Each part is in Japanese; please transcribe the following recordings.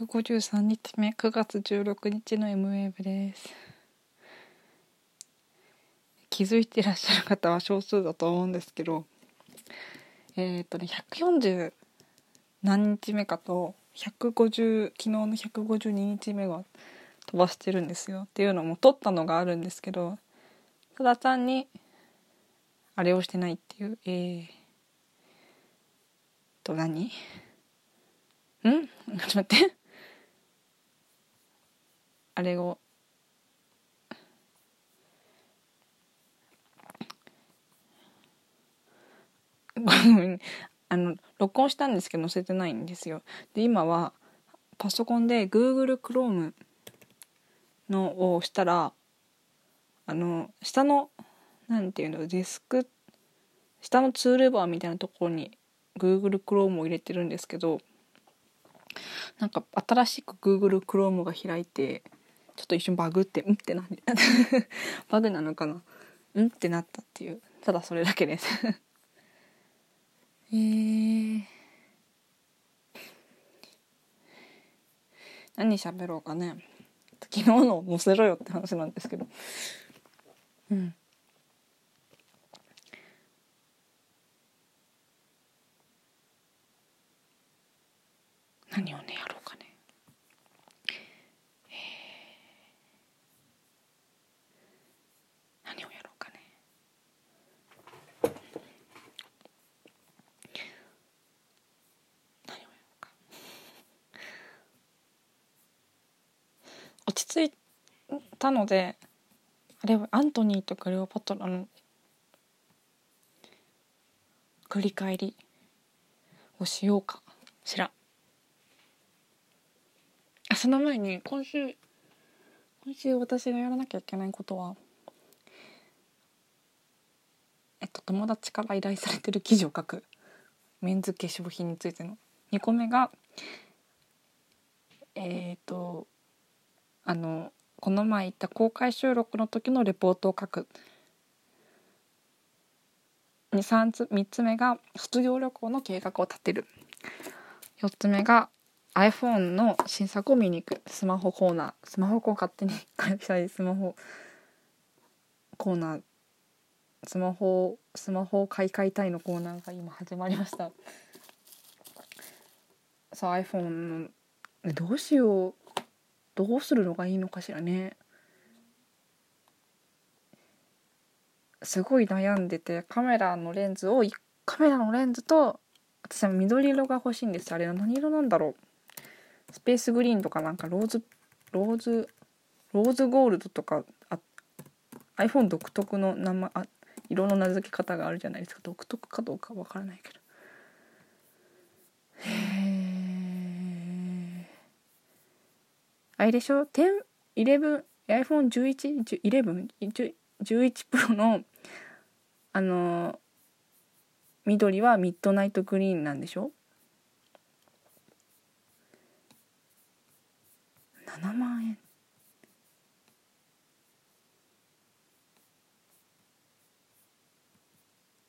153日目9月16日の M ウェーブです。気づいていらっしゃる方は少数だと思うんですけどえっ、ー、とね140何日目かと150昨日の152日目は飛ばしてるんですよ。っていうのも撮ったのがあるんですけどただ単にあれをしてないっていうえー、と何？ん？ちょっと待って。あれを。あの録音したんですけど載せてないんですよ。で今はパソコンで Google Chrome のをしたらあの下の何ていうのデスク下のツールバーみたいなところに Google Chrome を入れてるんですけどなんか新しく Google Chrome が開いてちょっと一瞬バグってうんってな バグなのかな？うんってなったっていう。ただそれだけです。えー、何喋ろうかね。昨日の載せろよって話なんですけど。うん。何をねやろうかね何をやろうかね何をやろうか落ち着いたのであれはアントニーとかレオパトラの繰り返りをしようかしら。その前に今週今週私がやらなきゃいけないことはえっと友達から依頼されてる記事を書く。メンズ化粧品についての。2個目がえっ、とあのこの前行った公開収録の時のレポートを書く。3, つ3つ目が卒業旅行の計画を立てる。4つ目が iPhone の新作を見に行く。スマホコーナー。スマホを勝手に開催スマホコーナー。スマホスマホを買い替えたいのコーナーが今始まりました。さあ iPhone のどうしよう。どうするのがいいのかしらね。すごい悩んでてカメラのレンズをカメラのレンズと私は緑色が欲しいんです。あれは何色なんだろう。スペースグリーンとかなんかローズローズローズゴールドとかあ iPhone 独特の名前あ色の名付け方があるじゃないですか。独特かどうかわからないけど。あれでしょ？10 11 iPhone11 11 11 Pro のあの緑はミッドナイトグリーンなんでしょ？7万円。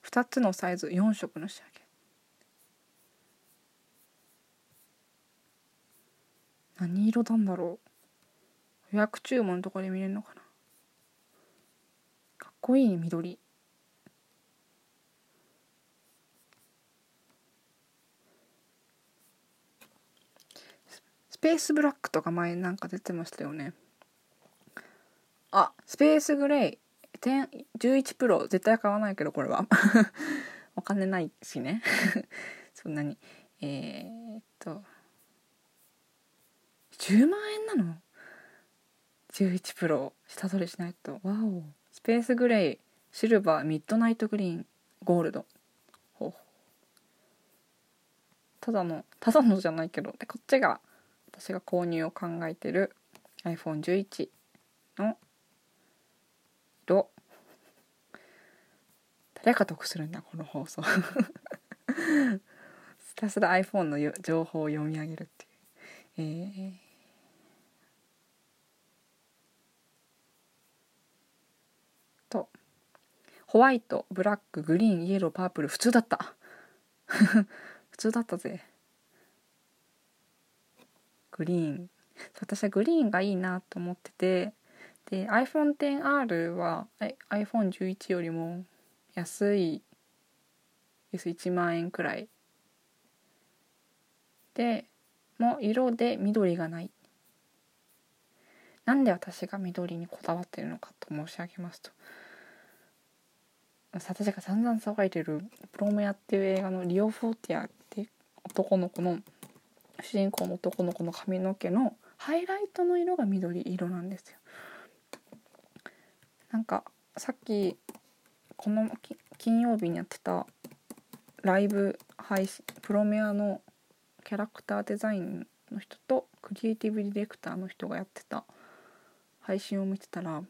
2つのサイズ4色の仕上げ。何色なんだろう。予約注文とかで見れるのかな。かっこいい緑。スペースブラックとか前なんか出てましたよね。あスペースグレイ。11プロ。絶対買わないけどこれは。お金ないしね。そんなに。えー、っと。10万円なの？11プロ。下取りしないと。わお。スペースグレイシルバーミッドナイトグリーン。ゴールド。ほう。ただのただのじゃないけど。でこっちが私が購入を考えてる。iPhone11 の色誰が得するんだこの放送。ひたすら iPhone の情報を読み上げるっていう。えー、とホワイトブラックグリーンイエローパープル普通だった。普通だったぜ。グリーン。私はグリーンがいいなと思ってて。で iPhone10R は iPhone11 よりも安い。です1万円くらい。でもう色で緑がない。なんで私が緑にこだわってるのかと申し上げますと。私が散々騒いでる「プロメア」っていう映画のリオ・フォーティアって男の子の主人公の男の子の髪の毛のハイライトの色が緑色なんですよ。なんかさっきこの金曜日にやってたライブ配信プロメアのキャラクターデザインの人とクリエイティブディレクターの人がやってた配信を見てたら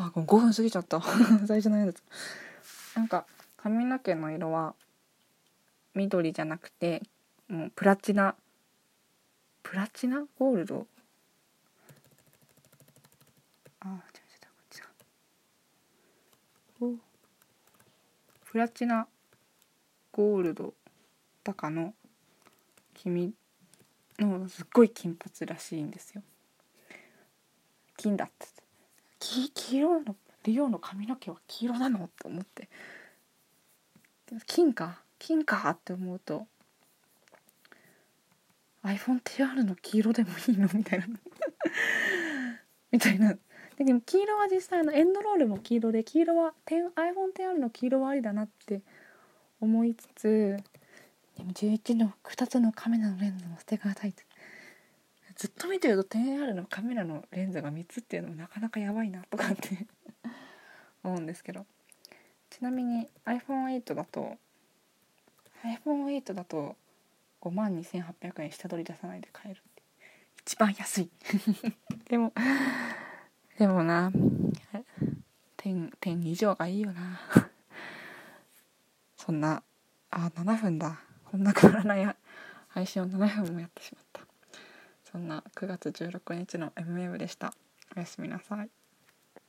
あ5分過ぎちゃった。最初のやつ。なんか髪の毛の色は緑じゃなくてもうプラチナプラチナ？ゴールド？あ違う違うこっちだ。おプラチナゴールド高の君のすっごい金髪らしいんですよ。金だって黄黄色のリオの髪の毛は黄色なのと思って。金か金かって思うと iPhone10R の黄色でもいいのみたいな。みたいな。でも黄色は実際のエンドロールも黄色で黄色は iPhone10R の黄色はありだなって思いつつでも11の2つのカメラのレンズも捨てがたいってずっと見てると 10R のカメラのレンズが3つっていうのもなかなかやばいなとかって 思うんですけど。ちなみに iPhone8 だと iPhone8 だと5万2800円下取り出さないで買えるって一番安い。でもでもな。点点以上がいいよな。そんなあ7分だ。こんなくだらない配信を7分もやってしまった。そんな9月16日の MM でした。おやすみなさい。